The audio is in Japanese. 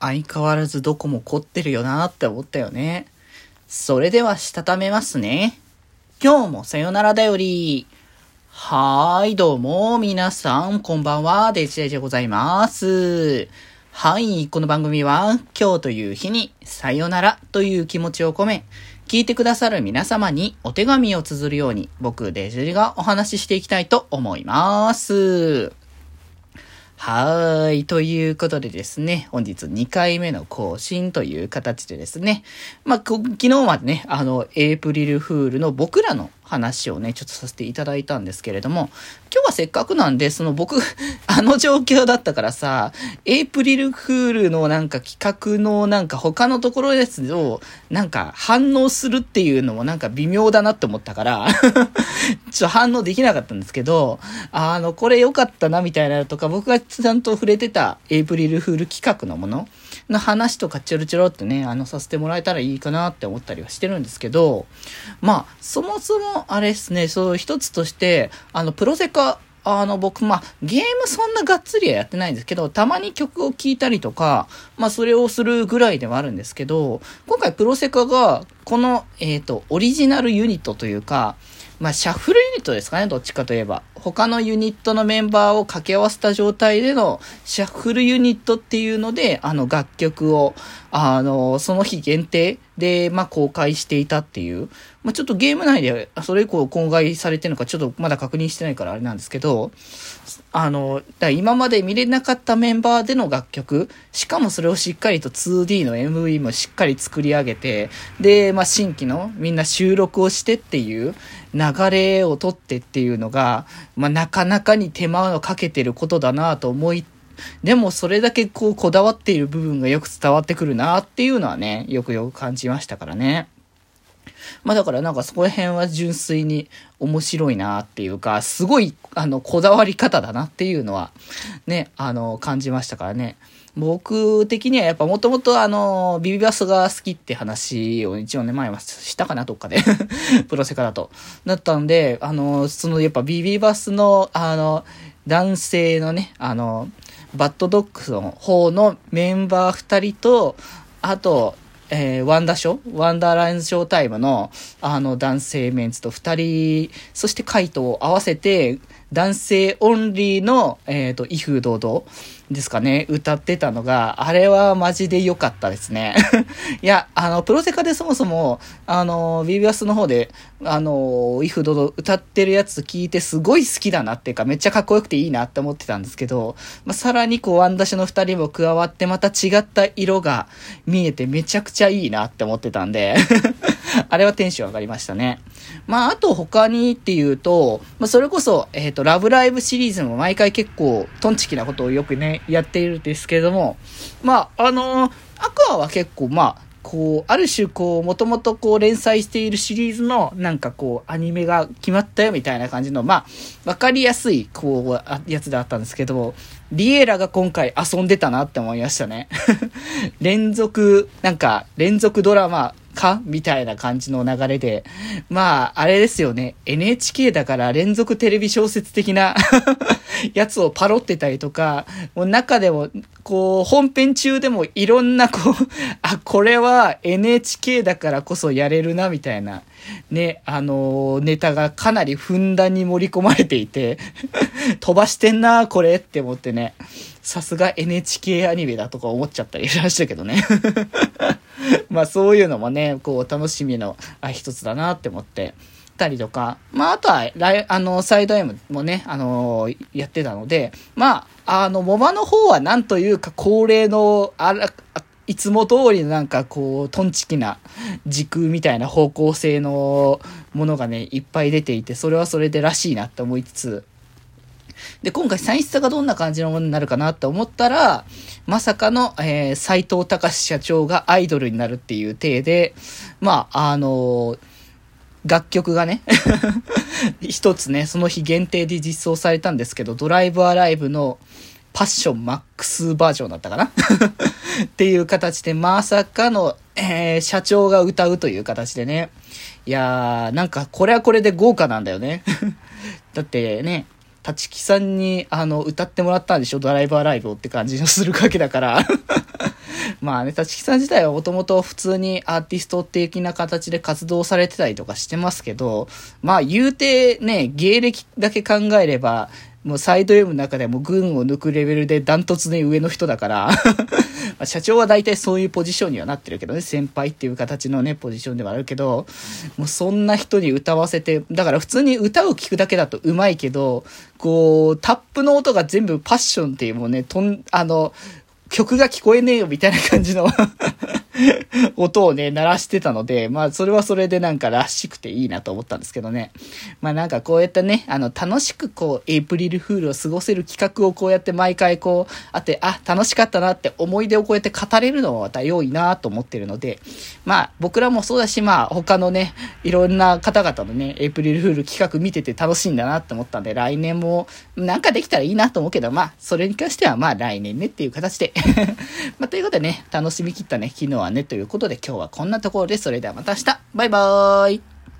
相変わらずどこも凝ってるよなって思ったよね。それではしたためますね。今日もさよならだより。はーい、どうも、皆さん、こんばんは、デジェジでございます。はい、この番組は、今日という日に、さよならという気持ちを込め、聞いてくださる皆様にお手紙を綴るように、僕、デジェジがお話ししていきたいと思います。はい。ということでですね、本日2回目の更新という形でですね、まあ、昨日までね、あの、エイプリルフールの僕らの話をね、ちょっとさせていただいたんですけれども、今日はせっかくなんで、その僕、あの状況だったからさ、エイプリルフールのなんか企画のなんか他のところですを、なんか反応するっていうのもなんか微妙だなって思ったから ちょっと反応できなかったんですけど、あの、これ良かったなみたいなのとか、僕がちゃんと触れてたエイプリルフール企画のものの話とかチョロチョロってね、あの、させてもらえたらいいかなって思ったりはしてるんですけど、まあ、そもそもあれですね、そう一つとして、あの、プロセカ、あの、僕、まあ、ゲームそんながっつりはやってないんですけど、たまに曲を聴いたりとか、まあ、それをするぐらいではあるんですけど、今回プロセカが、この、えっ、ー、と、オリジナルユニットというか、まあ、シャッフルユニットですかね、どっちかといえば。他のユニットのメンバーを掛け合わせた状態でのシャッフルユニットっていうので、あの楽曲を、あの、その日限定で、まあ、公開していたっていう。まあ、ちょっとゲーム内で、それ以降公開されてるのかちょっとまだ確認してないからあれなんですけど、あの、だ今まで見れなかったメンバーでの楽曲、しかもそれをしっかりと 2D の MV もしっかり作り上げて、で、まあ、新規のみんな収録をしてっていう流れをとってっていうのが、まあ、なかなかに手間をかけてることだなと思いでもそれだけこうこだわっている部分がよく伝わってくるなっていうのはね、よくよく感じましたからね。まあだからなんかそこら辺は純粋に面白いなっていうか、すごいあのこだわり方だなっていうのはね、あの感じましたからね。僕的にはやっぱもともとあの、ビビバスが好きって話を一応ね、前はしたかな、どっかで プロセカだと。だったんで、あの、そのやっぱビビバスの、あの、男性のね、あの、バッドドッグスの方のメンバー二人と、あと、えー、ワンダーショワンダーラインズショータイムの、あの、男性メンツと二人、そしてカイトを合わせて、男性オンリーの、えっ、ー、と、威風堂々ですかね、歌ってたのが、あれはマジで良かったですね。いや、あの、プロセカでそもそも、あの、ビビアスの方で、あの、威風堂々歌ってるやつ聞いてすごい好きだなっていうか、めっちゃかっこよくていいなって思ってたんですけど、まあ、さらにこう、ワンダシの二人も加わって、また違った色が見えてめちゃくちゃいいなって思ってたんで あれはテンション上がりましたね。まあ、あと他にっていうと、まあ、それこそ、えっ、ー、と、ラブライブシリーズも毎回結構、トンチキなことをよくね、やっているんですけれども、まあ、あのー、アクアは結構、まあ、こう、ある種こう、もともとこう連載しているシリーズのなんかこう、アニメが決まったよみたいな感じの、まあ、わかりやすい、こう、やつであったんですけど、リエラが今回遊んでたなって思いましたね。連続、なんか、連続ドラマか？みたいな感じの流れで。まあ、あれですよね。NHK だから連続テレビ小説的な やつをパロってたりとか、もう中でも、こう、本編中でもいろんなこう、あ、これは NHK だからこそやれるな、みたいな、ね、あのー、ネタがかなりふんだんに盛り込まれていて 飛ばしてんな、これって思ってね。さすが NHK アニメだとか思っちゃったりしましたけどね まあそういうのもね、こう楽しみの一つだなって思って。たりとか、まああとはライ、あの、サイド M もね、あのー、やってたので、まあ、あの、モバの方はなんというか恒例の、あら、いつも通りのなんかこう、トンチキな時空みたいな方向性のものがね、いっぱい出ていて、それはそれでらしいなって思いつつ、で、今回算出がどんな感じのものになるかなって思ったら、まさかの、えー、斎藤隆社長がアイドルになるっていう体で、まあ、あのー、楽曲がね 一つね、その日限定で実装されたんですけど、ドライブアライブのパッションマックスバージョンだったかな？っていう形で、まさかの、えー、社長が歌うという形でね。いやー、なんかこれはこれで豪華なんだよね だってね、立木さんに、あの、歌ってもらったんでしょ？ドライバーライブをって感じのするわけだから。まあね、立木さん自体はもともと普通にアーティスト的な形で活動されてたりとかしてますけど、まあ言うてね、芸歴だけ考えれば、もうサイド M の中でも群を抜くレベルでダントツで上の人だから。社長は大体そういうポジションにはなってるけどね、先輩っていう形のね、ポジションではあるけど、もうそんな人に歌わせて、だから普通に歌を聴くだけだとうまいけど、こう、タップの音が全部パッションっていうもうね、とん、あの、曲が聞こえねえよみたいな感じの 音をね、鳴らしてたので、まあ、それはそれでなんからしくていいなと思ったんですけどね。まあなんかこうやってね、あの、楽しくこう、エイプリルフールを過ごせる企画をこうやって毎回こう、あって、あ、楽しかったなって思い出をこうやって語れるのはまた良いなと思ってるので、まあ僕らもそうだし、まあ他のね、いろんな方々のね、エイプリルフール企画見てて楽しいんだなって思ったんで、来年もなんかできたらいいなと思うけど、まあ、それに関してはまあ来年ねっていう形で まあということでね、楽しみきったね、昨日はね、といういうことで今日はこんなところで、それではまた明日。バイバーイ。